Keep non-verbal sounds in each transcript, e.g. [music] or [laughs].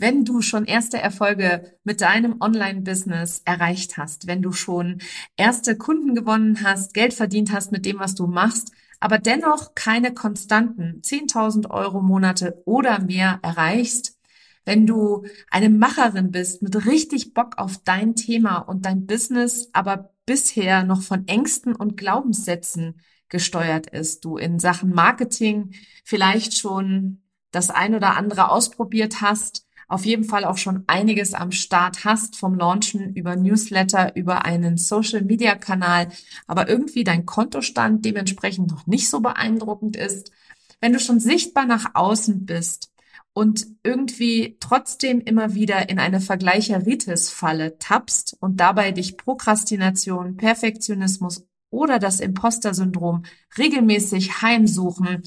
Wenn du schon erste Erfolge mit deinem Online-Business erreicht hast, wenn du schon erste Kunden gewonnen hast, Geld verdient hast mit dem, was du machst, aber dennoch keine konstanten 10.000 Euro Monate oder mehr erreichst, wenn du eine Macherin bist mit richtig Bock auf dein Thema und dein Business, aber bisher noch von Ängsten und Glaubenssätzen gesteuert ist, du in Sachen Marketing vielleicht schon das ein oder andere ausprobiert hast, auf jeden Fall auch schon einiges am Start hast, vom Launchen über Newsletter, über einen Social-Media-Kanal, aber irgendwie dein Kontostand dementsprechend noch nicht so beeindruckend ist, wenn du schon sichtbar nach außen bist und irgendwie trotzdem immer wieder in eine Vergleicheritis-Falle tappst und dabei dich Prokrastination, Perfektionismus oder das Imposter-Syndrom regelmäßig heimsuchen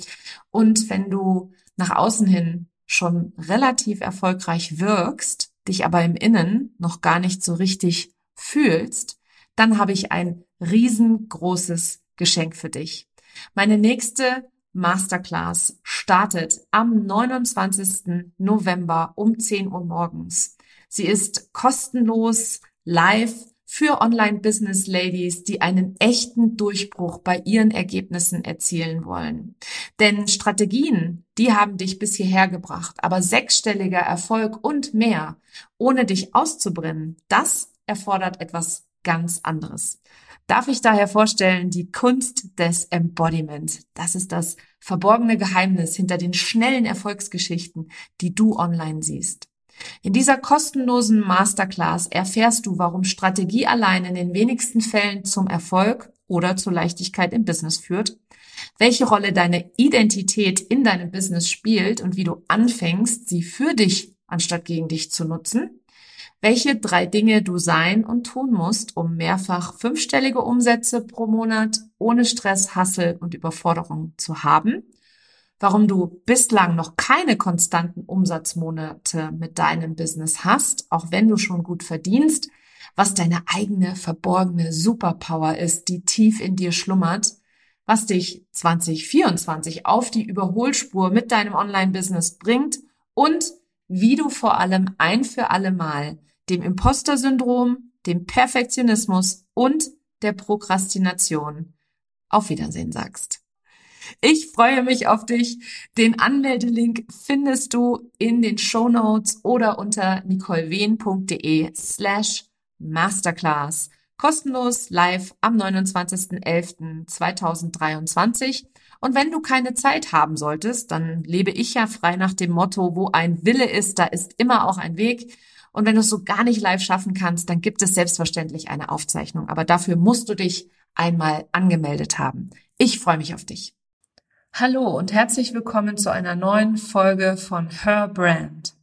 und wenn du nach außen hin schon relativ erfolgreich wirkst, dich aber im Innen noch gar nicht so richtig fühlst, dann habe ich ein riesengroßes Geschenk für dich. Meine nächste Masterclass startet am 29. November um 10 Uhr morgens. Sie ist kostenlos, live für Online-Business-Ladies, die einen echten Durchbruch bei ihren Ergebnissen erzielen wollen. Denn Strategien, die haben dich bis hierher gebracht, aber sechsstelliger Erfolg und mehr, ohne dich auszubrennen, das erfordert etwas ganz anderes. Darf ich daher vorstellen, die Kunst des Embodiment. Das ist das verborgene Geheimnis hinter den schnellen Erfolgsgeschichten, die du online siehst. In dieser kostenlosen Masterclass erfährst du, warum Strategie allein in den wenigsten Fällen zum Erfolg oder zur Leichtigkeit im Business führt, welche Rolle deine Identität in deinem Business spielt und wie du anfängst, sie für dich anstatt gegen dich zu nutzen, welche drei Dinge du sein und tun musst, um mehrfach fünfstellige Umsätze pro Monat ohne Stress, Hassel und Überforderung zu haben warum du bislang noch keine konstanten Umsatzmonate mit deinem Business hast, auch wenn du schon gut verdienst, was deine eigene verborgene Superpower ist, die tief in dir schlummert, was dich 2024 auf die Überholspur mit deinem Online-Business bringt und wie du vor allem ein für alle Mal dem Imposter-Syndrom, dem Perfektionismus und der Prokrastination auf Wiedersehen sagst. Ich freue mich auf dich. Den Anmeldelink findest du in den Show Notes oder unter nicolewehn.de slash masterclass. Kostenlos live am 29.11.2023. Und wenn du keine Zeit haben solltest, dann lebe ich ja frei nach dem Motto, wo ein Wille ist, da ist immer auch ein Weg. Und wenn du es so gar nicht live schaffen kannst, dann gibt es selbstverständlich eine Aufzeichnung. Aber dafür musst du dich einmal angemeldet haben. Ich freue mich auf dich. Hallo und herzlich willkommen zu einer neuen Folge von Her Brand.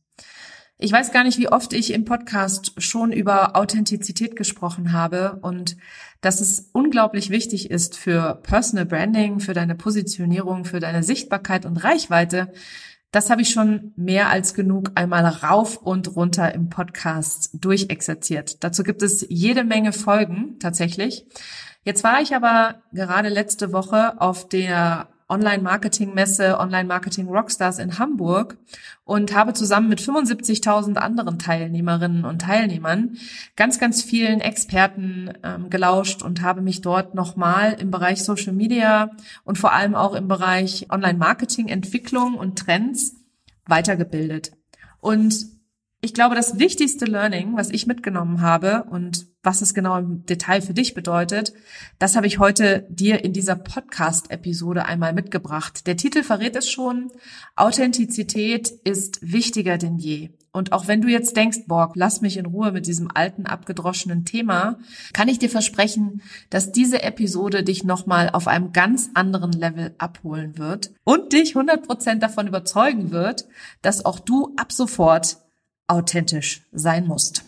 Ich weiß gar nicht, wie oft ich im Podcast schon über Authentizität gesprochen habe und dass es unglaublich wichtig ist für Personal Branding, für deine Positionierung, für deine Sichtbarkeit und Reichweite. Das habe ich schon mehr als genug einmal rauf und runter im Podcast durchexerziert. Dazu gibt es jede Menge Folgen tatsächlich. Jetzt war ich aber gerade letzte Woche auf der Online-Marketing-Messe Online-Marketing Rockstars in Hamburg und habe zusammen mit 75.000 anderen Teilnehmerinnen und Teilnehmern ganz, ganz vielen Experten ähm, gelauscht und habe mich dort nochmal im Bereich Social Media und vor allem auch im Bereich Online-Marketing, Entwicklung und Trends weitergebildet. Und ich glaube, das wichtigste Learning, was ich mitgenommen habe und was es genau im Detail für dich bedeutet, das habe ich heute dir in dieser Podcast-Episode einmal mitgebracht. Der Titel verrät es schon. Authentizität ist wichtiger denn je. Und auch wenn du jetzt denkst, Borg, lass mich in Ruhe mit diesem alten, abgedroschenen Thema, kann ich dir versprechen, dass diese Episode dich nochmal auf einem ganz anderen Level abholen wird und dich 100% davon überzeugen wird, dass auch du ab sofort authentisch sein musst.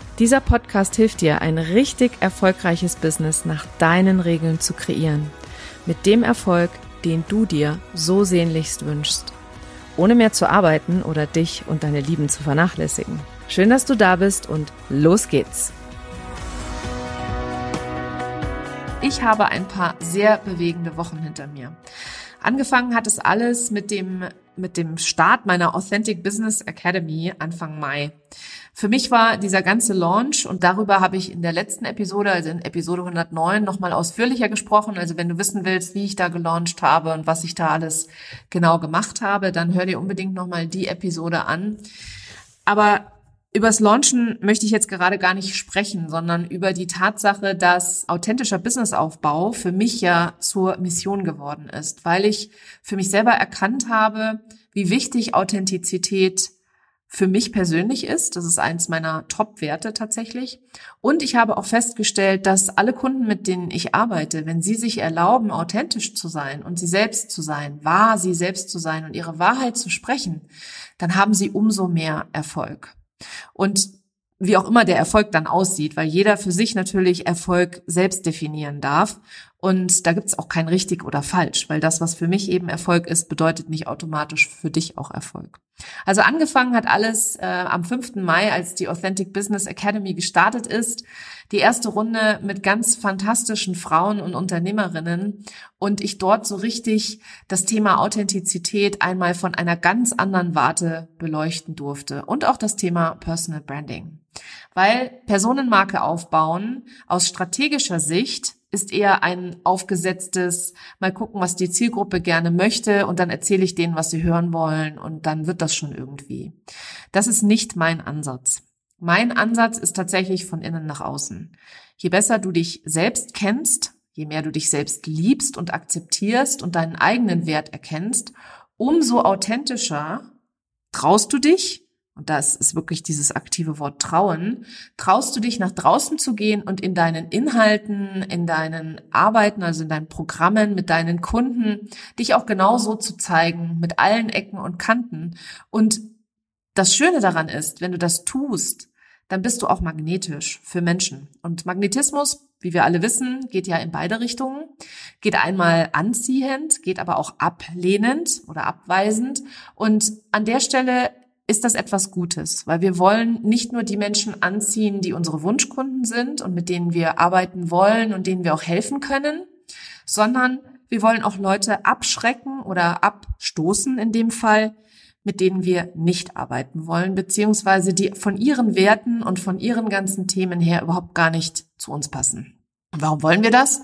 Dieser Podcast hilft dir, ein richtig erfolgreiches Business nach deinen Regeln zu kreieren. Mit dem Erfolg, den du dir so sehnlichst wünschst. Ohne mehr zu arbeiten oder dich und deine Lieben zu vernachlässigen. Schön, dass du da bist und los geht's. Ich habe ein paar sehr bewegende Wochen hinter mir. Angefangen hat es alles mit dem, mit dem Start meiner Authentic Business Academy Anfang Mai. Für mich war dieser ganze Launch und darüber habe ich in der letzten Episode, also in Episode 109, nochmal ausführlicher gesprochen. Also wenn du wissen willst, wie ich da gelauncht habe und was ich da alles genau gemacht habe, dann hör dir unbedingt nochmal die Episode an. Aber Übers Launchen möchte ich jetzt gerade gar nicht sprechen, sondern über die Tatsache, dass authentischer Businessaufbau für mich ja zur Mission geworden ist, weil ich für mich selber erkannt habe, wie wichtig Authentizität für mich persönlich ist. Das ist eins meiner Top-Werte tatsächlich. Und ich habe auch festgestellt, dass alle Kunden, mit denen ich arbeite, wenn sie sich erlauben, authentisch zu sein und sie selbst zu sein, wahr sie selbst zu sein und ihre Wahrheit zu sprechen, dann haben sie umso mehr Erfolg. Und wie auch immer der Erfolg dann aussieht, weil jeder für sich natürlich Erfolg selbst definieren darf. Und da gibt's auch kein richtig oder falsch, weil das, was für mich eben Erfolg ist, bedeutet nicht automatisch für dich auch Erfolg. Also angefangen hat alles äh, am 5. Mai, als die Authentic Business Academy gestartet ist. Die erste Runde mit ganz fantastischen Frauen und Unternehmerinnen und ich dort so richtig das Thema Authentizität einmal von einer ganz anderen Warte beleuchten durfte und auch das Thema Personal Branding. Weil Personenmarke aufbauen aus strategischer Sicht ist eher ein aufgesetztes, mal gucken, was die Zielgruppe gerne möchte und dann erzähle ich denen, was sie hören wollen und dann wird das schon irgendwie. Das ist nicht mein Ansatz. Mein Ansatz ist tatsächlich von innen nach außen. Je besser du dich selbst kennst, je mehr du dich selbst liebst und akzeptierst und deinen eigenen Wert erkennst, umso authentischer traust du dich und das ist wirklich dieses aktive Wort trauen, traust du dich nach draußen zu gehen und in deinen Inhalten, in deinen Arbeiten, also in deinen Programmen, mit deinen Kunden, dich auch genauso zu zeigen, mit allen Ecken und Kanten. Und das Schöne daran ist, wenn du das tust, dann bist du auch magnetisch für Menschen. Und Magnetismus, wie wir alle wissen, geht ja in beide Richtungen. Geht einmal anziehend, geht aber auch ablehnend oder abweisend. Und an der Stelle ist das etwas Gutes, weil wir wollen nicht nur die Menschen anziehen, die unsere Wunschkunden sind und mit denen wir arbeiten wollen und denen wir auch helfen können, sondern wir wollen auch Leute abschrecken oder abstoßen in dem Fall, mit denen wir nicht arbeiten wollen, beziehungsweise die von ihren Werten und von ihren ganzen Themen her überhaupt gar nicht zu uns passen. Und warum wollen wir das?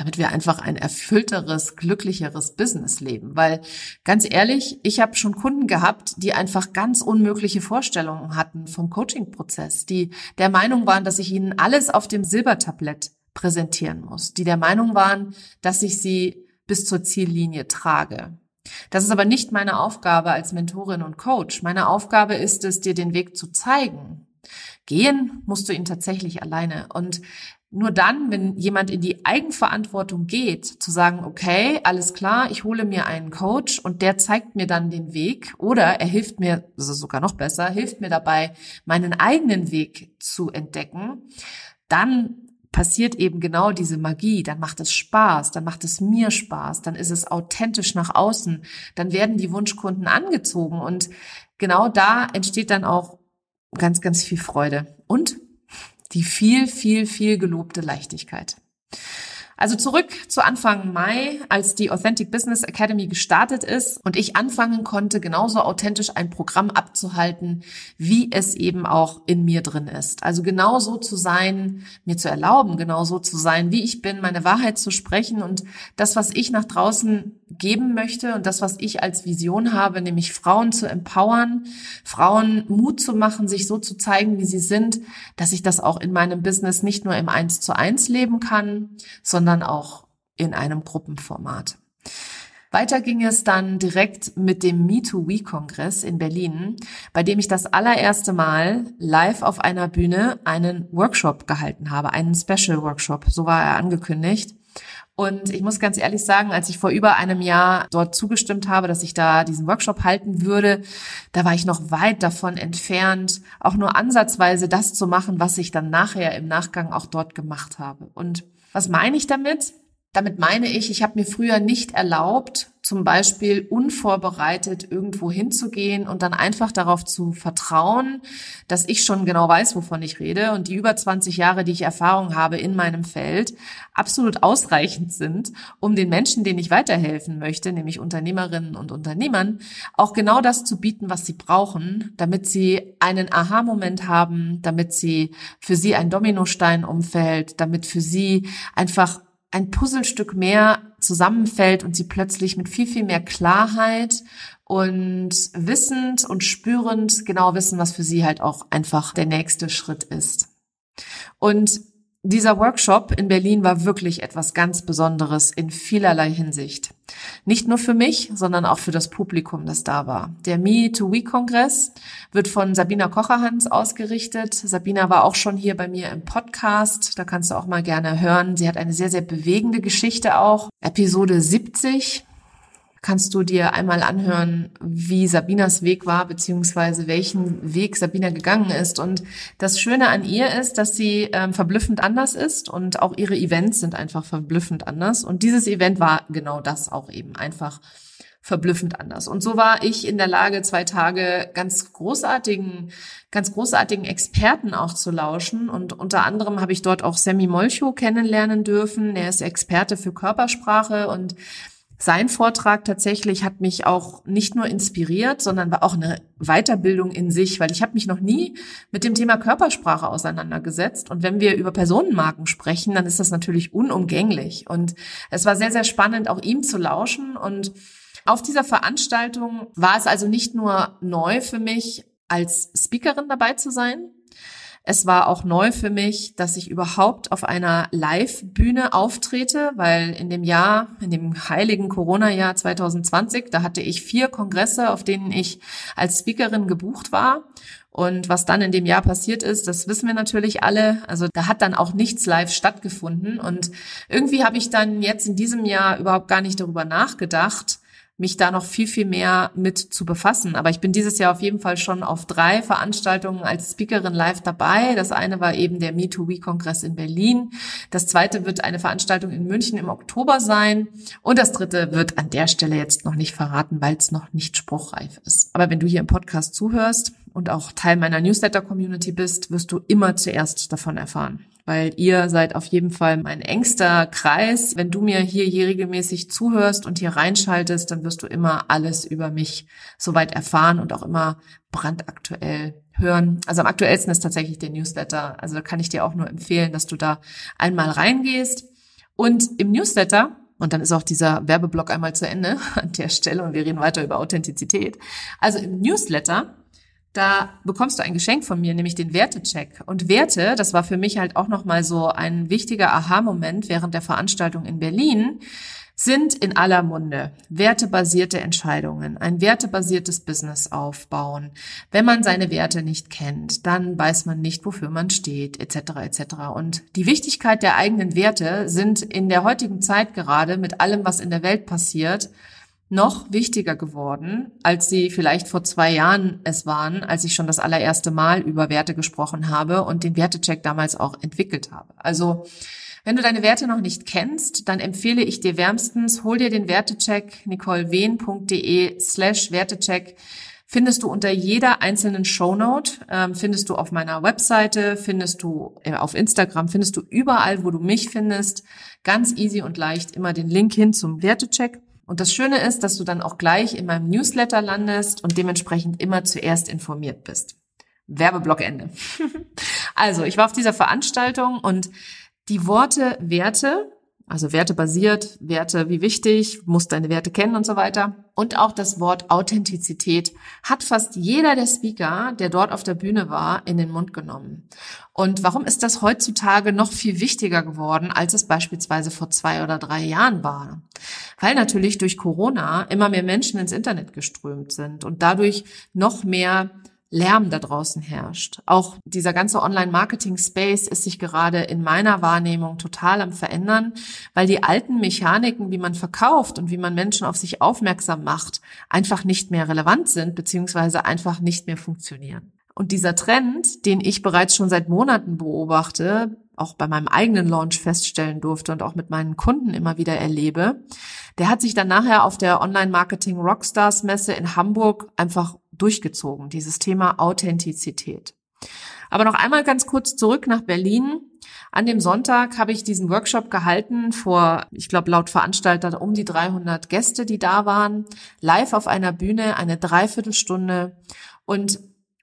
Damit wir einfach ein erfüllteres, glücklicheres Business leben. Weil ganz ehrlich, ich habe schon Kunden gehabt, die einfach ganz unmögliche Vorstellungen hatten vom Coaching-Prozess, die der Meinung waren, dass ich ihnen alles auf dem Silbertablett präsentieren muss, die der Meinung waren, dass ich sie bis zur Ziellinie trage. Das ist aber nicht meine Aufgabe als Mentorin und Coach. Meine Aufgabe ist es, dir den Weg zu zeigen. Gehen musst du ihn tatsächlich alleine. Und nur dann, wenn jemand in die Eigenverantwortung geht, zu sagen, okay, alles klar, ich hole mir einen Coach und der zeigt mir dann den Weg oder er hilft mir, das ist sogar noch besser, hilft mir dabei, meinen eigenen Weg zu entdecken, dann passiert eben genau diese Magie, dann macht es Spaß, dann macht es mir Spaß, dann ist es authentisch nach außen, dann werden die Wunschkunden angezogen und genau da entsteht dann auch ganz, ganz viel Freude. Und die viel, viel, viel gelobte Leichtigkeit. Also zurück zu Anfang Mai, als die Authentic Business Academy gestartet ist und ich anfangen konnte, genauso authentisch ein Programm abzuhalten, wie es eben auch in mir drin ist. Also genauso zu sein, mir zu erlauben, genauso zu sein, wie ich bin, meine Wahrheit zu sprechen und das, was ich nach draußen geben möchte und das, was ich als Vision habe, nämlich Frauen zu empowern, Frauen Mut zu machen, sich so zu zeigen, wie sie sind, dass ich das auch in meinem Business nicht nur im Eins zu eins leben kann, sondern auch in einem Gruppenformat. Weiter ging es dann direkt mit dem Me2We-Kongress in Berlin, bei dem ich das allererste Mal live auf einer Bühne einen Workshop gehalten habe, einen Special Workshop, so war er angekündigt. Und ich muss ganz ehrlich sagen, als ich vor über einem Jahr dort zugestimmt habe, dass ich da diesen Workshop halten würde, da war ich noch weit davon entfernt, auch nur ansatzweise das zu machen, was ich dann nachher im Nachgang auch dort gemacht habe. Und was meine ich damit? Damit meine ich, ich habe mir früher nicht erlaubt, zum Beispiel unvorbereitet irgendwo hinzugehen und dann einfach darauf zu vertrauen, dass ich schon genau weiß, wovon ich rede und die über 20 Jahre, die ich Erfahrung habe in meinem Feld, absolut ausreichend sind, um den Menschen, denen ich weiterhelfen möchte, nämlich Unternehmerinnen und Unternehmern, auch genau das zu bieten, was sie brauchen, damit sie einen Aha-Moment haben, damit sie für sie ein Dominostein umfällt, damit für sie einfach ein Puzzlestück mehr zusammenfällt und sie plötzlich mit viel, viel mehr Klarheit und wissend und spürend genau wissen, was für sie halt auch einfach der nächste Schritt ist. Und dieser Workshop in Berlin war wirklich etwas ganz Besonderes in vielerlei Hinsicht. Nicht nur für mich, sondern auch für das Publikum, das da war. Der Me to We Kongress wird von Sabina Kocherhans ausgerichtet. Sabina war auch schon hier bei mir im Podcast. Da kannst du auch mal gerne hören. Sie hat eine sehr, sehr bewegende Geschichte auch. Episode 70 kannst du dir einmal anhören, wie Sabinas Weg war, beziehungsweise welchen Weg Sabina gegangen ist. Und das Schöne an ihr ist, dass sie ähm, verblüffend anders ist und auch ihre Events sind einfach verblüffend anders. Und dieses Event war genau das auch eben einfach verblüffend anders. Und so war ich in der Lage, zwei Tage ganz großartigen, ganz großartigen Experten auch zu lauschen. Und unter anderem habe ich dort auch Sammy Molcho kennenlernen dürfen. Er ist Experte für Körpersprache und sein Vortrag tatsächlich hat mich auch nicht nur inspiriert, sondern war auch eine Weiterbildung in sich, weil ich habe mich noch nie mit dem Thema Körpersprache auseinandergesetzt. Und wenn wir über Personenmarken sprechen, dann ist das natürlich unumgänglich. Und es war sehr, sehr spannend, auch ihm zu lauschen. Und auf dieser Veranstaltung war es also nicht nur neu für mich, als Speakerin dabei zu sein, es war auch neu für mich, dass ich überhaupt auf einer Live-Bühne auftrete, weil in dem Jahr, in dem heiligen Corona-Jahr 2020, da hatte ich vier Kongresse, auf denen ich als Speakerin gebucht war. Und was dann in dem Jahr passiert ist, das wissen wir natürlich alle. Also da hat dann auch nichts live stattgefunden. Und irgendwie habe ich dann jetzt in diesem Jahr überhaupt gar nicht darüber nachgedacht, mich da noch viel, viel mehr mit zu befassen. Aber ich bin dieses Jahr auf jeden Fall schon auf drei Veranstaltungen als Speakerin live dabei. Das eine war eben der Me2We-Kongress in Berlin. Das zweite wird eine Veranstaltung in München im Oktober sein. Und das dritte wird an der Stelle jetzt noch nicht verraten, weil es noch nicht spruchreif ist. Aber wenn du hier im Podcast zuhörst und auch Teil meiner Newsletter-Community bist, wirst du immer zuerst davon erfahren weil ihr seid auf jeden Fall mein engster Kreis. Wenn du mir hier, hier regelmäßig zuhörst und hier reinschaltest, dann wirst du immer alles über mich soweit erfahren und auch immer brandaktuell hören. Also am aktuellsten ist tatsächlich der Newsletter. Also da kann ich dir auch nur empfehlen, dass du da einmal reingehst. Und im Newsletter und dann ist auch dieser Werbeblock einmal zu Ende [laughs] an der Stelle und wir reden weiter über Authentizität. Also im Newsletter da bekommst du ein Geschenk von mir, nämlich den Wertecheck. Und Werte, das war für mich halt auch nochmal so ein wichtiger Aha-Moment während der Veranstaltung in Berlin, sind in aller Munde wertebasierte Entscheidungen, ein wertebasiertes Business aufbauen. Wenn man seine Werte nicht kennt, dann weiß man nicht, wofür man steht, etc. etc. Und die Wichtigkeit der eigenen Werte sind in der heutigen Zeit gerade mit allem, was in der Welt passiert, noch wichtiger geworden, als sie vielleicht vor zwei Jahren es waren, als ich schon das allererste Mal über Werte gesprochen habe und den Wertecheck damals auch entwickelt habe. Also wenn du deine Werte noch nicht kennst, dann empfehle ich dir wärmstens, hol dir den Wertecheck nicolewehn.de slash Wertecheck findest du unter jeder einzelnen Shownote, ähm, findest du auf meiner Webseite, findest du äh, auf Instagram, findest du überall, wo du mich findest, ganz easy und leicht immer den Link hin zum Wertecheck. Und das Schöne ist, dass du dann auch gleich in meinem Newsletter landest und dementsprechend immer zuerst informiert bist. Werbeblock Ende. [laughs] also, ich war auf dieser Veranstaltung und die Worte Werte also Werte basiert, Werte wie wichtig, musst deine Werte kennen und so weiter. Und auch das Wort Authentizität hat fast jeder der Speaker, der dort auf der Bühne war, in den Mund genommen. Und warum ist das heutzutage noch viel wichtiger geworden, als es beispielsweise vor zwei oder drei Jahren war? Weil natürlich durch Corona immer mehr Menschen ins Internet geströmt sind und dadurch noch mehr Lärm da draußen herrscht. Auch dieser ganze Online-Marketing-Space ist sich gerade in meiner Wahrnehmung total am verändern, weil die alten Mechaniken, wie man verkauft und wie man Menschen auf sich aufmerksam macht, einfach nicht mehr relevant sind, beziehungsweise einfach nicht mehr funktionieren. Und dieser Trend, den ich bereits schon seit Monaten beobachte, auch bei meinem eigenen Launch feststellen durfte und auch mit meinen Kunden immer wieder erlebe, der hat sich dann nachher auf der Online-Marketing Rockstars Messe in Hamburg einfach durchgezogen, dieses Thema Authentizität. Aber noch einmal ganz kurz zurück nach Berlin. An dem Sonntag habe ich diesen Workshop gehalten vor, ich glaube laut Veranstalter um die 300 Gäste, die da waren, live auf einer Bühne, eine Dreiviertelstunde. Und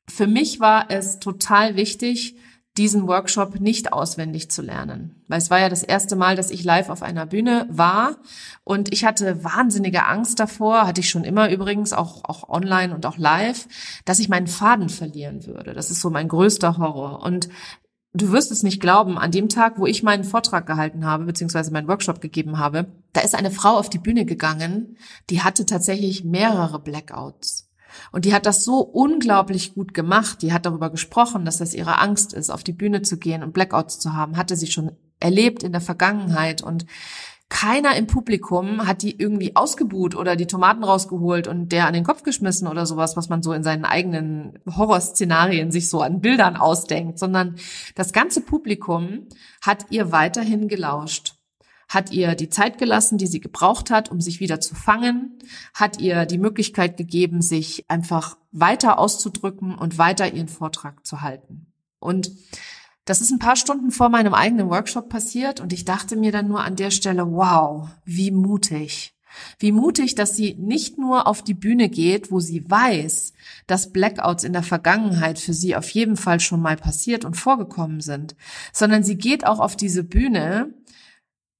für mich war es total wichtig, diesen Workshop nicht auswendig zu lernen. Weil es war ja das erste Mal, dass ich live auf einer Bühne war und ich hatte wahnsinnige Angst davor, hatte ich schon immer übrigens, auch, auch online und auch live, dass ich meinen Faden verlieren würde. Das ist so mein größter Horror. Und du wirst es nicht glauben, an dem Tag, wo ich meinen Vortrag gehalten habe, beziehungsweise meinen Workshop gegeben habe, da ist eine Frau auf die Bühne gegangen, die hatte tatsächlich mehrere Blackouts. Und die hat das so unglaublich gut gemacht. Die hat darüber gesprochen, dass das ihre Angst ist, auf die Bühne zu gehen und Blackouts zu haben. Hatte sie schon erlebt in der Vergangenheit und keiner im Publikum hat die irgendwie ausgebuht oder die Tomaten rausgeholt und der an den Kopf geschmissen oder sowas, was man so in seinen eigenen Horrorszenarien sich so an Bildern ausdenkt, sondern das ganze Publikum hat ihr weiterhin gelauscht hat ihr die Zeit gelassen, die sie gebraucht hat, um sich wieder zu fangen, hat ihr die Möglichkeit gegeben, sich einfach weiter auszudrücken und weiter ihren Vortrag zu halten. Und das ist ein paar Stunden vor meinem eigenen Workshop passiert und ich dachte mir dann nur an der Stelle, wow, wie mutig. Wie mutig, dass sie nicht nur auf die Bühne geht, wo sie weiß, dass Blackouts in der Vergangenheit für sie auf jeden Fall schon mal passiert und vorgekommen sind, sondern sie geht auch auf diese Bühne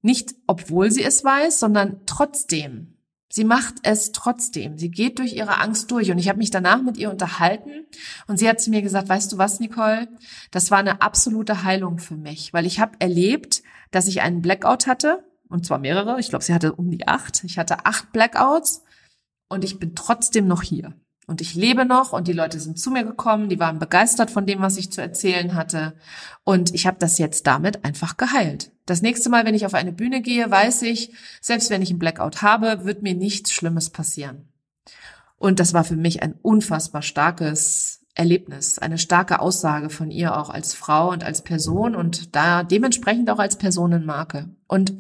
nicht, obwohl sie es weiß, sondern trotzdem. Sie macht es trotzdem. Sie geht durch ihre Angst durch. Und ich habe mich danach mit ihr unterhalten und sie hat zu mir gesagt, weißt du was, Nicole, das war eine absolute Heilung für mich, weil ich habe erlebt, dass ich einen Blackout hatte, und zwar mehrere. Ich glaube, sie hatte um die acht. Ich hatte acht Blackouts und ich bin trotzdem noch hier. Und ich lebe noch und die Leute sind zu mir gekommen, die waren begeistert von dem, was ich zu erzählen hatte. Und ich habe das jetzt damit einfach geheilt. Das nächste Mal, wenn ich auf eine Bühne gehe, weiß ich, selbst wenn ich einen Blackout habe, wird mir nichts Schlimmes passieren. Und das war für mich ein unfassbar starkes Erlebnis, eine starke Aussage von ihr auch als Frau und als Person und da dementsprechend auch als Personenmarke. Und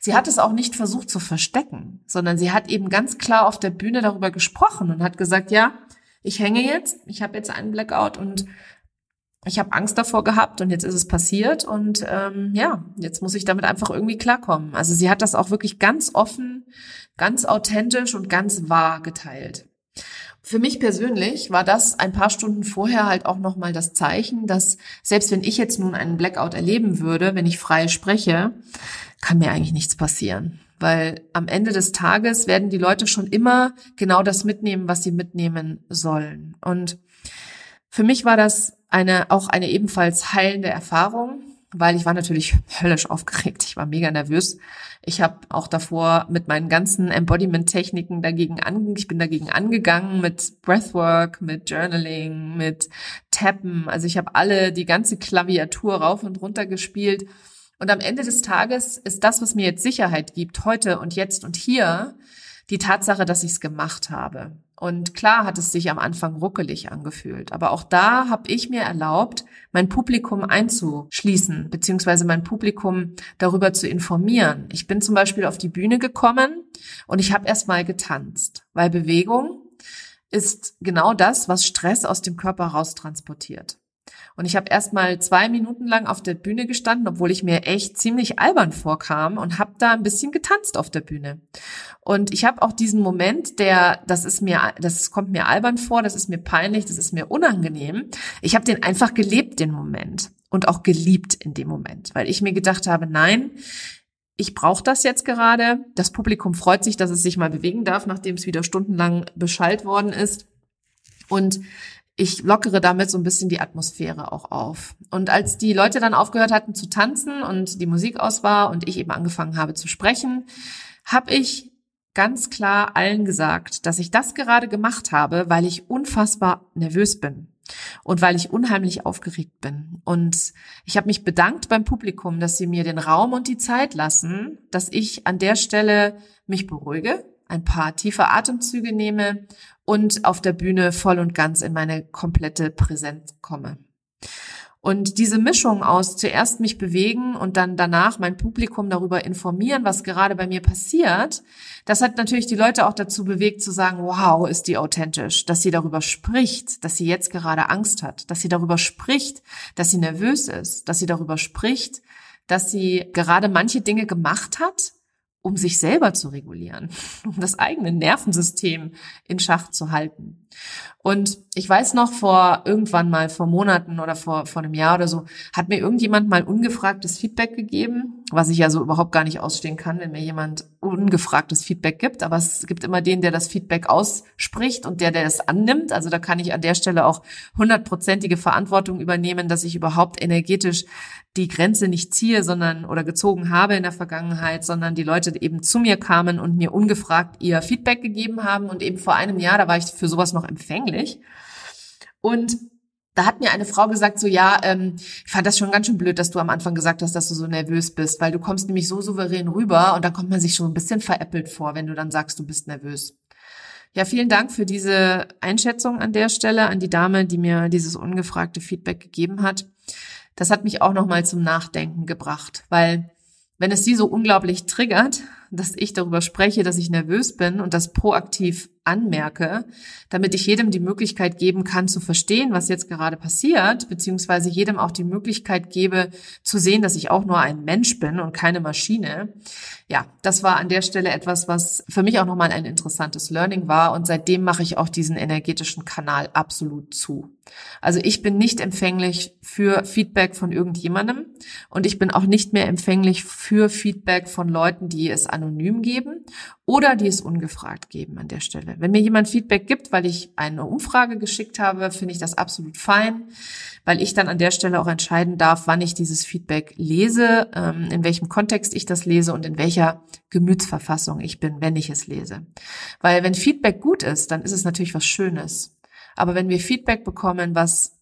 sie hat es auch nicht versucht zu verstecken, sondern sie hat eben ganz klar auf der Bühne darüber gesprochen und hat gesagt, ja, ich hänge jetzt, ich habe jetzt einen Blackout und ich habe Angst davor gehabt und jetzt ist es passiert und ähm, ja, jetzt muss ich damit einfach irgendwie klarkommen. Also sie hat das auch wirklich ganz offen, ganz authentisch und ganz wahr geteilt. Für mich persönlich war das ein paar Stunden vorher halt auch nochmal das Zeichen, dass selbst wenn ich jetzt nun einen Blackout erleben würde, wenn ich frei spreche, kann mir eigentlich nichts passieren. Weil am Ende des Tages werden die Leute schon immer genau das mitnehmen, was sie mitnehmen sollen. Und für mich war das eine, auch eine ebenfalls heilende Erfahrung, weil ich war natürlich [laughs] höllisch aufgeregt. Ich war mega nervös. Ich habe auch davor mit meinen ganzen Embodiment-Techniken dagegen an, ich bin dagegen angegangen mit Breathwork, mit Journaling, mit Tappen. Also ich habe alle die ganze Klaviatur rauf und runter gespielt. Und am Ende des Tages ist das, was mir jetzt Sicherheit gibt, heute und jetzt und hier, die Tatsache, dass ich es gemacht habe. Und klar hat es sich am Anfang ruckelig angefühlt, aber auch da habe ich mir erlaubt, mein Publikum einzuschließen, beziehungsweise mein Publikum darüber zu informieren. Ich bin zum Beispiel auf die Bühne gekommen und ich habe erst mal getanzt, weil Bewegung ist genau das, was Stress aus dem Körper raustransportiert. Und ich habe erst mal zwei Minuten lang auf der Bühne gestanden, obwohl ich mir echt ziemlich albern vorkam und habe da ein bisschen getanzt auf der Bühne. Und ich habe auch diesen Moment, der, das ist mir, das kommt mir albern vor, das ist mir peinlich, das ist mir unangenehm. Ich habe den einfach gelebt, den Moment und auch geliebt in dem Moment, weil ich mir gedacht habe, nein, ich brauche das jetzt gerade. Das Publikum freut sich, dass es sich mal bewegen darf, nachdem es wieder stundenlang beschallt worden ist. Und ich lockere damit so ein bisschen die Atmosphäre auch auf. Und als die Leute dann aufgehört hatten zu tanzen und die Musik aus war und ich eben angefangen habe zu sprechen, habe ich ganz klar allen gesagt, dass ich das gerade gemacht habe, weil ich unfassbar nervös bin. und weil ich unheimlich aufgeregt bin. Und ich habe mich bedankt beim Publikum, dass sie mir den Raum und die Zeit lassen, dass ich an der Stelle mich beruhige, ein paar tiefe Atemzüge nehme und auf der Bühne voll und ganz in meine komplette Präsenz komme. Und diese Mischung aus zuerst mich bewegen und dann danach mein Publikum darüber informieren, was gerade bei mir passiert, das hat natürlich die Leute auch dazu bewegt zu sagen, wow, ist die authentisch, dass sie darüber spricht, dass sie jetzt gerade Angst hat, dass sie darüber spricht, dass sie nervös ist, dass sie darüber spricht, dass sie gerade manche Dinge gemacht hat, um sich selber zu regulieren, [laughs] um das eigene Nervensystem in Schach zu halten. Und ich weiß noch, vor irgendwann mal, vor Monaten oder vor, vor einem Jahr oder so, hat mir irgendjemand mal ungefragtes Feedback gegeben, was ich ja so überhaupt gar nicht ausstehen kann, wenn mir jemand ungefragtes Feedback gibt. Aber es gibt immer den, der das Feedback ausspricht und der, der es annimmt. Also da kann ich an der Stelle auch hundertprozentige Verantwortung übernehmen, dass ich überhaupt energetisch die Grenze nicht ziehe, sondern oder gezogen habe in der Vergangenheit, sondern die Leute eben zu mir kamen und mir ungefragt ihr Feedback gegeben haben. Und eben vor einem Jahr, da war ich für sowas noch empfänglich. Und da hat mir eine Frau gesagt, so ja, ähm, ich fand das schon ganz schön blöd, dass du am Anfang gesagt hast, dass du so nervös bist, weil du kommst nämlich so souverän rüber und da kommt man sich schon ein bisschen veräppelt vor, wenn du dann sagst, du bist nervös. Ja, vielen Dank für diese Einschätzung an der Stelle, an die Dame, die mir dieses ungefragte Feedback gegeben hat das hat mich auch nochmal zum Nachdenken gebracht, weil wenn es sie so unglaublich triggert, dass ich darüber spreche, dass ich nervös bin und das proaktiv anmerke, damit ich jedem die Möglichkeit geben kann zu verstehen, was jetzt gerade passiert, beziehungsweise jedem auch die Möglichkeit gebe zu sehen, dass ich auch nur ein Mensch bin und keine Maschine. Ja, das war an der Stelle etwas, was für mich auch nochmal ein interessantes Learning war und seitdem mache ich auch diesen energetischen Kanal absolut zu. Also ich bin nicht empfänglich für Feedback von irgendjemandem und ich bin auch nicht mehr empfänglich für Feedback von Leuten, die es anonym geben oder die es ungefragt geben an der Stelle. Wenn mir jemand Feedback gibt, weil ich eine Umfrage geschickt habe, finde ich das absolut fein, weil ich dann an der Stelle auch entscheiden darf, wann ich dieses Feedback lese, ähm, in welchem Kontext ich das lese und in welcher Gemütsverfassung ich bin, wenn ich es lese. Weil wenn Feedback gut ist, dann ist es natürlich was Schönes. Aber wenn wir Feedback bekommen, was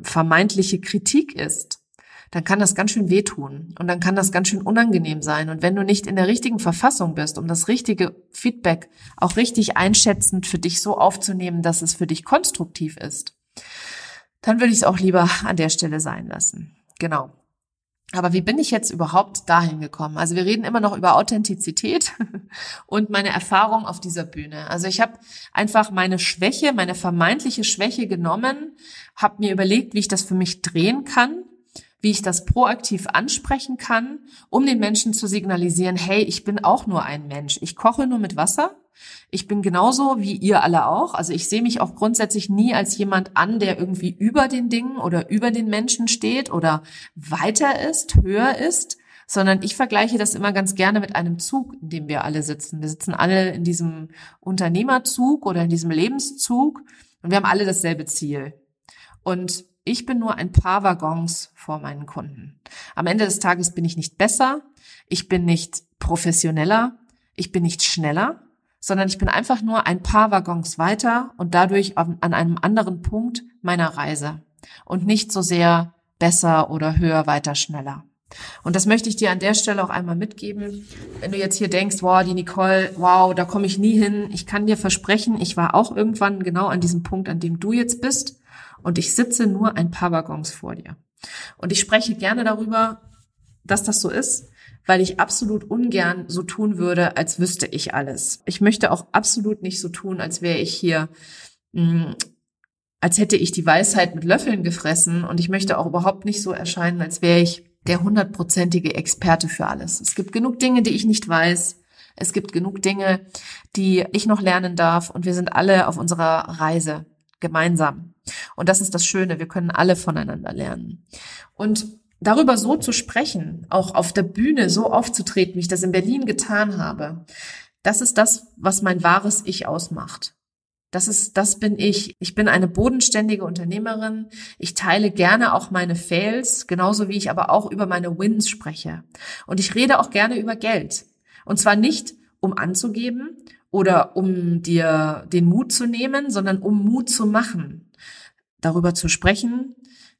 vermeintliche Kritik ist, dann kann das ganz schön wehtun und dann kann das ganz schön unangenehm sein. Und wenn du nicht in der richtigen Verfassung bist, um das richtige Feedback auch richtig einschätzend für dich so aufzunehmen, dass es für dich konstruktiv ist, dann würde ich es auch lieber an der Stelle sein lassen. Genau. Aber wie bin ich jetzt überhaupt dahin gekommen? Also wir reden immer noch über Authentizität [laughs] und meine Erfahrung auf dieser Bühne. Also ich habe einfach meine Schwäche, meine vermeintliche Schwäche genommen, habe mir überlegt, wie ich das für mich drehen kann wie ich das proaktiv ansprechen kann, um den Menschen zu signalisieren, hey, ich bin auch nur ein Mensch. Ich koche nur mit Wasser. Ich bin genauso wie ihr alle auch. Also ich sehe mich auch grundsätzlich nie als jemand an, der irgendwie über den Dingen oder über den Menschen steht oder weiter ist, höher ist, sondern ich vergleiche das immer ganz gerne mit einem Zug, in dem wir alle sitzen. Wir sitzen alle in diesem Unternehmerzug oder in diesem Lebenszug und wir haben alle dasselbe Ziel. Und ich bin nur ein paar Waggons vor meinen Kunden. Am Ende des Tages bin ich nicht besser, ich bin nicht professioneller, ich bin nicht schneller, sondern ich bin einfach nur ein paar Waggons weiter und dadurch an einem anderen Punkt meiner Reise und nicht so sehr besser oder höher, weiter, schneller. Und das möchte ich dir an der Stelle auch einmal mitgeben. Wenn du jetzt hier denkst, wow, die Nicole, wow, da komme ich nie hin. Ich kann dir versprechen, ich war auch irgendwann genau an diesem Punkt, an dem du jetzt bist und ich sitze nur ein paar Waggons vor dir. Und ich spreche gerne darüber, dass das so ist, weil ich absolut ungern so tun würde, als wüsste ich alles. Ich möchte auch absolut nicht so tun, als wäre ich hier, mh, mm, als hätte ich die Weisheit mit Löffeln gefressen und ich möchte auch überhaupt nicht so erscheinen, als wäre ich der hundertprozentige Experte für alles. Es gibt genug Dinge, die ich nicht weiß. Es gibt genug Dinge, die ich noch lernen darf und wir sind alle auf unserer Reise gemeinsam. Und das ist das Schöne, wir können alle voneinander lernen. Und darüber so zu sprechen, auch auf der Bühne so aufzutreten, wie ich das in Berlin getan habe, das ist das, was mein wahres Ich ausmacht. Das ist, das bin ich. Ich bin eine bodenständige Unternehmerin. Ich teile gerne auch meine Fails, genauso wie ich aber auch über meine Wins spreche. Und ich rede auch gerne über Geld. Und zwar nicht, um anzugeben oder um dir den Mut zu nehmen, sondern um Mut zu machen. Darüber zu sprechen,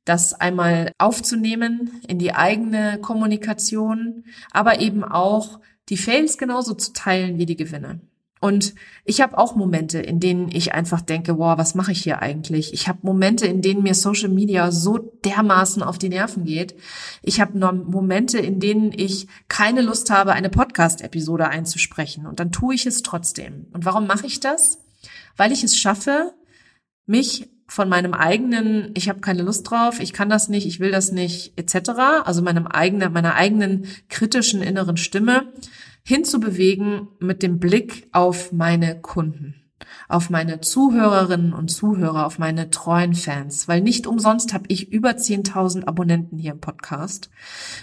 das einmal aufzunehmen in die eigene Kommunikation, aber eben auch die Fails genauso zu teilen wie die Gewinne. Und ich habe auch Momente, in denen ich einfach denke, wow, was mache ich hier eigentlich? Ich habe Momente, in denen mir Social Media so dermaßen auf die Nerven geht. Ich habe Momente, in denen ich keine Lust habe, eine Podcast-Episode einzusprechen. Und dann tue ich es trotzdem. Und warum mache ich das? Weil ich es schaffe, mich von meinem eigenen, ich habe keine Lust drauf, ich kann das nicht, ich will das nicht, etc., also meinem eigenen, meiner eigenen kritischen inneren Stimme, hinzubewegen mit dem Blick auf meine Kunden, auf meine Zuhörerinnen und Zuhörer, auf meine treuen Fans, weil nicht umsonst habe ich über 10.000 Abonnenten hier im Podcast,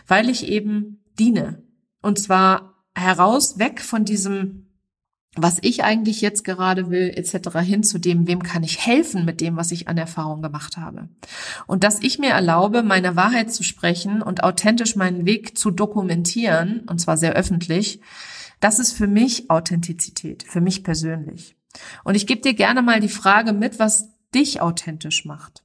weil ich eben diene und zwar heraus weg von diesem was ich eigentlich jetzt gerade will, etc., hin zu dem, wem kann ich helfen mit dem, was ich an Erfahrung gemacht habe. Und dass ich mir erlaube, meine Wahrheit zu sprechen und authentisch meinen Weg zu dokumentieren, und zwar sehr öffentlich, das ist für mich Authentizität, für mich persönlich. Und ich gebe dir gerne mal die Frage mit, was dich authentisch macht.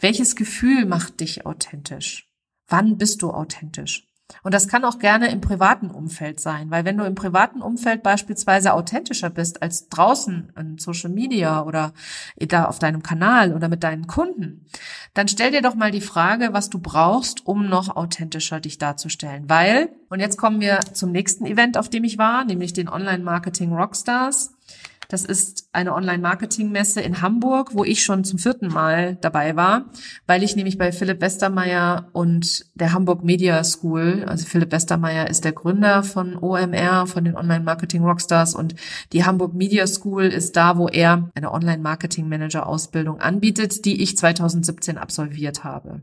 Welches Gefühl macht dich authentisch? Wann bist du authentisch? Und das kann auch gerne im privaten Umfeld sein, weil wenn du im privaten Umfeld beispielsweise authentischer bist als draußen in Social Media oder da auf deinem Kanal oder mit deinen Kunden, dann stell dir doch mal die Frage, was du brauchst, um noch authentischer dich darzustellen. Weil, und jetzt kommen wir zum nächsten Event, auf dem ich war, nämlich den Online-Marketing Rockstars. Das ist eine Online-Marketing-Messe in Hamburg, wo ich schon zum vierten Mal dabei war, weil ich nämlich bei Philipp Westermeier und der Hamburg Media School, also Philipp Westermeier ist der Gründer von OMR, von den Online-Marketing-Rockstars und die Hamburg Media School ist da, wo er eine Online-Marketing-Manager-Ausbildung anbietet, die ich 2017 absolviert habe.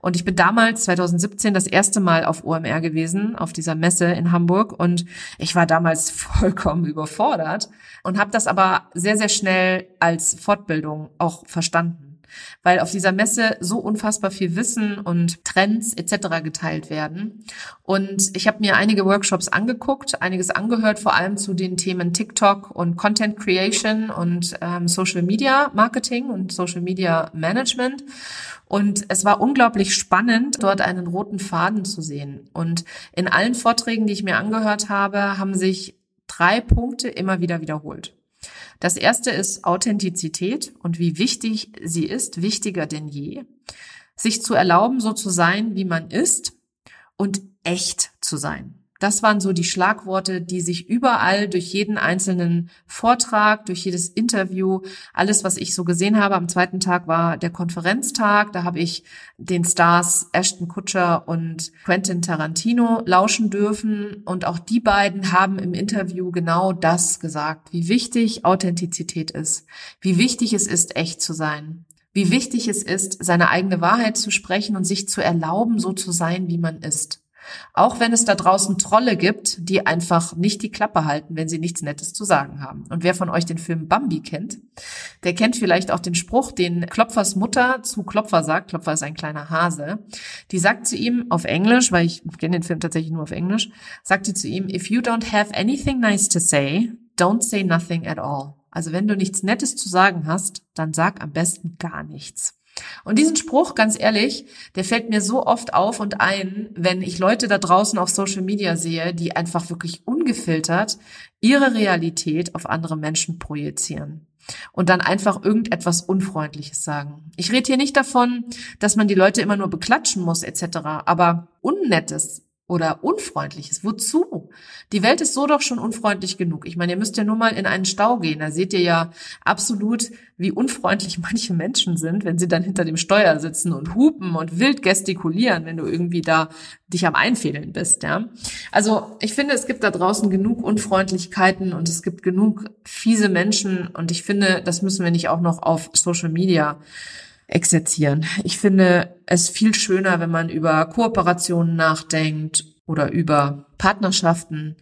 Und ich bin damals, 2017, das erste Mal auf OMR gewesen, auf dieser Messe in Hamburg und ich war damals [laughs] vollkommen überfordert und habe das aber sehr, sehr schnell als Fortbildung auch verstanden weil auf dieser Messe so unfassbar viel Wissen und Trends etc. geteilt werden. Und ich habe mir einige Workshops angeguckt, einiges angehört, vor allem zu den Themen TikTok und Content Creation und ähm, Social Media Marketing und Social Media Management. Und es war unglaublich spannend, dort einen roten Faden zu sehen. Und in allen Vorträgen, die ich mir angehört habe, haben sich drei Punkte immer wieder wiederholt. Das erste ist Authentizität und wie wichtig sie ist, wichtiger denn je. Sich zu erlauben, so zu sein, wie man ist und echt zu sein. Das waren so die Schlagworte, die sich überall durch jeden einzelnen Vortrag, durch jedes Interview, alles, was ich so gesehen habe. Am zweiten Tag war der Konferenztag. Da habe ich den Stars Ashton Kutcher und Quentin Tarantino lauschen dürfen. Und auch die beiden haben im Interview genau das gesagt, wie wichtig Authentizität ist, wie wichtig es ist, echt zu sein wie wichtig es ist, seine eigene Wahrheit zu sprechen und sich zu erlauben, so zu sein, wie man ist. Auch wenn es da draußen Trolle gibt, die einfach nicht die Klappe halten, wenn sie nichts Nettes zu sagen haben. Und wer von euch den Film Bambi kennt, der kennt vielleicht auch den Spruch, den Klopfers Mutter zu Klopfer sagt. Klopfer ist ein kleiner Hase. Die sagt zu ihm auf Englisch, weil ich kenne den Film tatsächlich nur auf Englisch, sagt sie zu ihm, if you don't have anything nice to say, don't say nothing at all. Also wenn du nichts Nettes zu sagen hast, dann sag am besten gar nichts. Und diesen Spruch, ganz ehrlich, der fällt mir so oft auf und ein, wenn ich Leute da draußen auf Social Media sehe, die einfach wirklich ungefiltert ihre Realität auf andere Menschen projizieren und dann einfach irgendetwas Unfreundliches sagen. Ich rede hier nicht davon, dass man die Leute immer nur beklatschen muss etc., aber Unnettes oder Unfreundliches. Wozu? Die Welt ist so doch schon unfreundlich genug. Ich meine, ihr müsst ja nur mal in einen Stau gehen. Da seht ihr ja absolut, wie unfreundlich [laughs] manche Menschen sind, wenn sie dann hinter dem Steuer sitzen und hupen und wild gestikulieren, wenn du irgendwie da dich am Einfädeln bist, ja. Also, ich finde, es gibt da draußen genug Unfreundlichkeiten und es gibt genug fiese Menschen und ich finde, das müssen wir nicht auch noch auf Social Media exerzieren. Ich finde es viel schöner, wenn man über Kooperationen nachdenkt oder über Partnerschaften,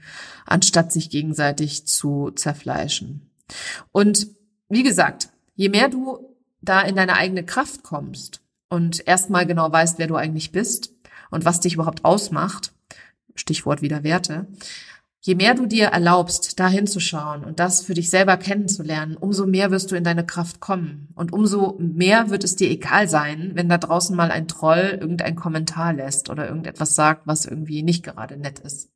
anstatt sich gegenseitig zu zerfleischen. Und wie gesagt, je mehr du da in deine eigene Kraft kommst und erstmal genau weißt, wer du eigentlich bist und was dich überhaupt ausmacht, Stichwort wieder Werte, Je mehr du dir erlaubst, da hinzuschauen und das für dich selber kennenzulernen, umso mehr wirst du in deine Kraft kommen. Und umso mehr wird es dir egal sein, wenn da draußen mal ein Troll irgendein Kommentar lässt oder irgendetwas sagt, was irgendwie nicht gerade nett ist.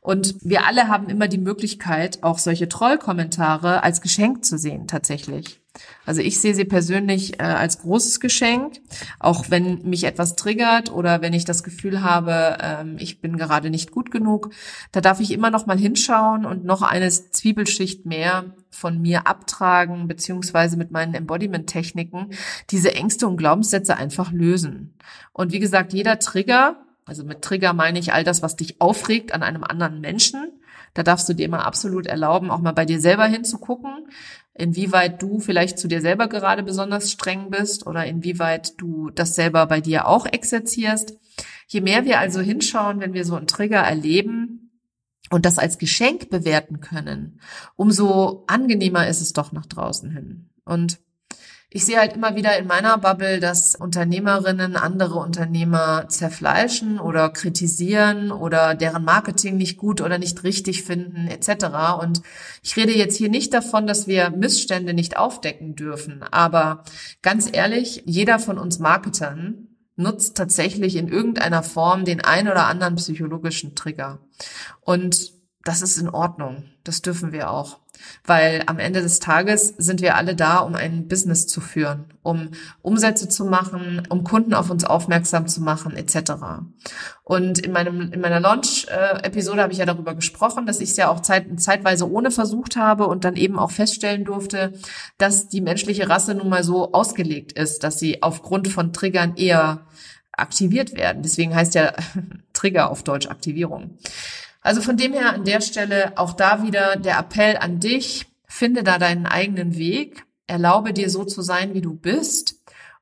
Und wir alle haben immer die Möglichkeit, auch solche Trollkommentare als Geschenk zu sehen, tatsächlich. Also ich sehe sie persönlich äh, als großes Geschenk, auch wenn mich etwas triggert oder wenn ich das Gefühl habe, ähm, ich bin gerade nicht gut genug, da darf ich immer noch mal hinschauen und noch eine Zwiebelschicht mehr von mir abtragen, beziehungsweise mit meinen Embodiment-Techniken diese Ängste und Glaubenssätze einfach lösen. Und wie gesagt, jeder Trigger, also mit Trigger meine ich all das, was dich aufregt an einem anderen Menschen, da darfst du dir immer absolut erlauben, auch mal bei dir selber hinzugucken inwieweit du vielleicht zu dir selber gerade besonders streng bist oder inwieweit du das selber bei dir auch exerzierst. Je mehr wir also hinschauen, wenn wir so einen Trigger erleben und das als Geschenk bewerten können, umso angenehmer ist es doch nach draußen hin. Und ich sehe halt immer wieder in meiner Bubble, dass Unternehmerinnen andere Unternehmer zerfleischen oder kritisieren oder deren Marketing nicht gut oder nicht richtig finden etc. Und ich rede jetzt hier nicht davon, dass wir Missstände nicht aufdecken dürfen. Aber ganz ehrlich, jeder von uns Marketern nutzt tatsächlich in irgendeiner Form den ein oder anderen psychologischen Trigger. Und das ist in Ordnung. Das dürfen wir auch. Weil am Ende des Tages sind wir alle da, um ein Business zu führen, um Umsätze zu machen, um Kunden auf uns aufmerksam zu machen, etc. Und in meinem in meiner Launch-Episode habe ich ja darüber gesprochen, dass ich es ja auch zeit, zeitweise ohne versucht habe und dann eben auch feststellen durfte, dass die menschliche Rasse nun mal so ausgelegt ist, dass sie aufgrund von Triggern eher aktiviert werden. Deswegen heißt ja [laughs] Trigger auf Deutsch Aktivierung. Also von dem her an der Stelle auch da wieder der Appell an dich, finde da deinen eigenen Weg, erlaube dir so zu sein, wie du bist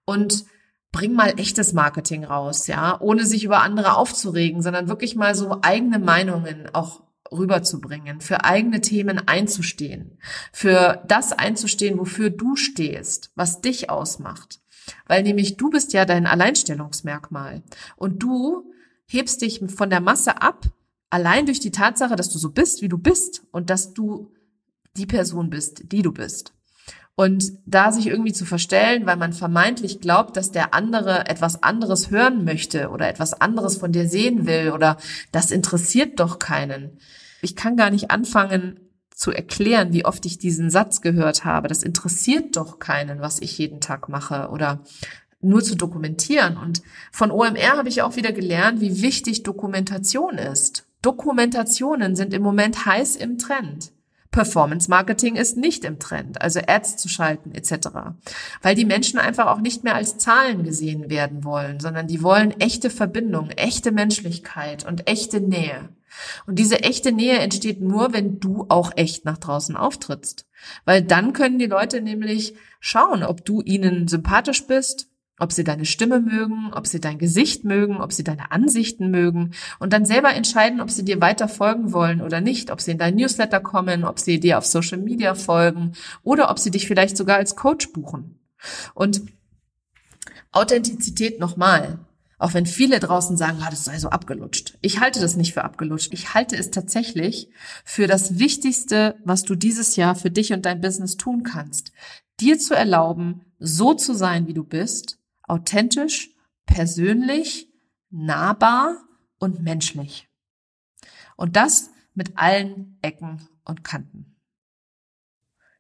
und bring mal echtes Marketing raus, ja, ohne sich über andere aufzuregen, sondern wirklich mal so eigene Meinungen auch rüberzubringen, für eigene Themen einzustehen, für das einzustehen, wofür du stehst, was dich ausmacht. Weil nämlich du bist ja dein Alleinstellungsmerkmal und du hebst dich von der Masse ab, Allein durch die Tatsache, dass du so bist, wie du bist und dass du die Person bist, die du bist. Und da sich irgendwie zu verstellen, weil man vermeintlich glaubt, dass der andere etwas anderes hören möchte oder etwas anderes von dir sehen will oder das interessiert doch keinen. Ich kann gar nicht anfangen zu erklären, wie oft ich diesen Satz gehört habe. Das interessiert doch keinen, was ich jeden Tag mache oder nur zu dokumentieren. Und von OMR habe ich auch wieder gelernt, wie wichtig Dokumentation ist. Dokumentationen sind im Moment heiß im Trend. Performance Marketing ist nicht im Trend, also Ads zu schalten etc. Weil die Menschen einfach auch nicht mehr als Zahlen gesehen werden wollen, sondern die wollen echte Verbindung, echte Menschlichkeit und echte Nähe. Und diese echte Nähe entsteht nur, wenn du auch echt nach draußen auftrittst. Weil dann können die Leute nämlich schauen, ob du ihnen sympathisch bist, ob sie deine Stimme mögen, ob sie dein Gesicht mögen, ob sie deine Ansichten mögen und dann selber entscheiden, ob sie dir weiter folgen wollen oder nicht, ob sie in dein Newsletter kommen, ob sie dir auf Social Media folgen oder ob sie dich vielleicht sogar als Coach buchen. Und Authentizität nochmal. Auch wenn viele draußen sagen, ah, das sei so abgelutscht. Ich halte das nicht für abgelutscht. Ich halte es tatsächlich für das Wichtigste, was du dieses Jahr für dich und dein Business tun kannst. Dir zu erlauben, so zu sein, wie du bist, authentisch, persönlich, nahbar und menschlich. Und das mit allen Ecken und Kanten.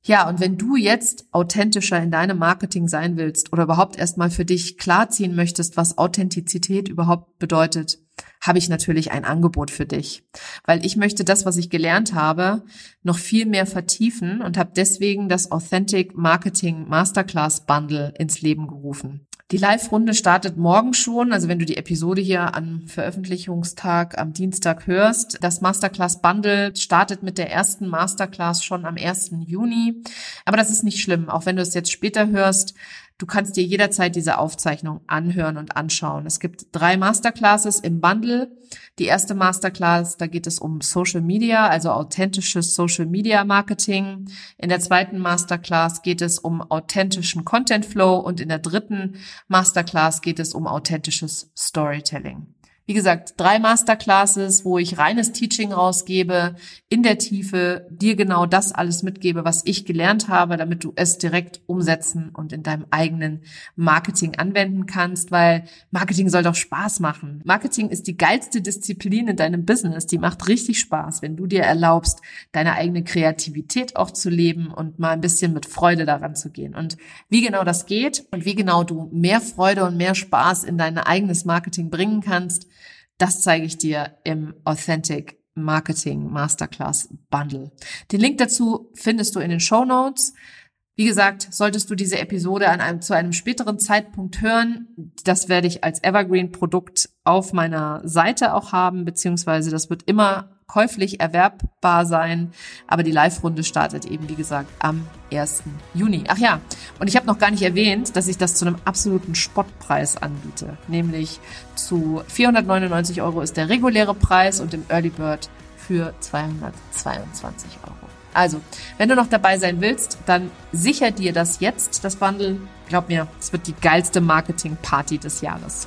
Ja, und wenn du jetzt authentischer in deinem Marketing sein willst oder überhaupt erstmal für dich klarziehen möchtest, was Authentizität überhaupt bedeutet, habe ich natürlich ein Angebot für dich, weil ich möchte das, was ich gelernt habe, noch viel mehr vertiefen und habe deswegen das Authentic Marketing Masterclass Bundle ins Leben gerufen. Die Live-Runde startet morgen schon, also wenn du die Episode hier am Veröffentlichungstag am Dienstag hörst. Das Masterclass Bundle startet mit der ersten Masterclass schon am 1. Juni. Aber das ist nicht schlimm, auch wenn du es jetzt später hörst. Du kannst dir jederzeit diese Aufzeichnung anhören und anschauen. Es gibt drei Masterclasses im Bundle. Die erste Masterclass, da geht es um Social Media, also authentisches Social Media Marketing. In der zweiten Masterclass geht es um authentischen Content Flow und in der dritten Masterclass geht es um authentisches Storytelling. Wie gesagt, drei Masterclasses, wo ich reines Teaching rausgebe, in der Tiefe dir genau das alles mitgebe, was ich gelernt habe, damit du es direkt umsetzen und in deinem eigenen Marketing anwenden kannst, weil Marketing soll doch Spaß machen. Marketing ist die geilste Disziplin in deinem Business. Die macht richtig Spaß, wenn du dir erlaubst, deine eigene Kreativität auch zu leben und mal ein bisschen mit Freude daran zu gehen. Und wie genau das geht und wie genau du mehr Freude und mehr Spaß in dein eigenes Marketing bringen kannst, das zeige ich dir im Authentic Marketing Masterclass Bundle. Den Link dazu findest du in den Show Notes. Wie gesagt, solltest du diese Episode an einem, zu einem späteren Zeitpunkt hören, das werde ich als Evergreen-Produkt auf meiner Seite auch haben, beziehungsweise das wird immer käuflich erwerbbar sein. Aber die Live-Runde startet eben, wie gesagt, am 1. Juni. Ach ja, und ich habe noch gar nicht erwähnt, dass ich das zu einem absoluten Spottpreis anbiete. Nämlich zu 499 Euro ist der reguläre Preis und im Early Bird für 222 Euro. Also, wenn du noch dabei sein willst, dann sicher dir das jetzt, das Bundle. Glaub mir, es wird die geilste Marketing-Party des Jahres.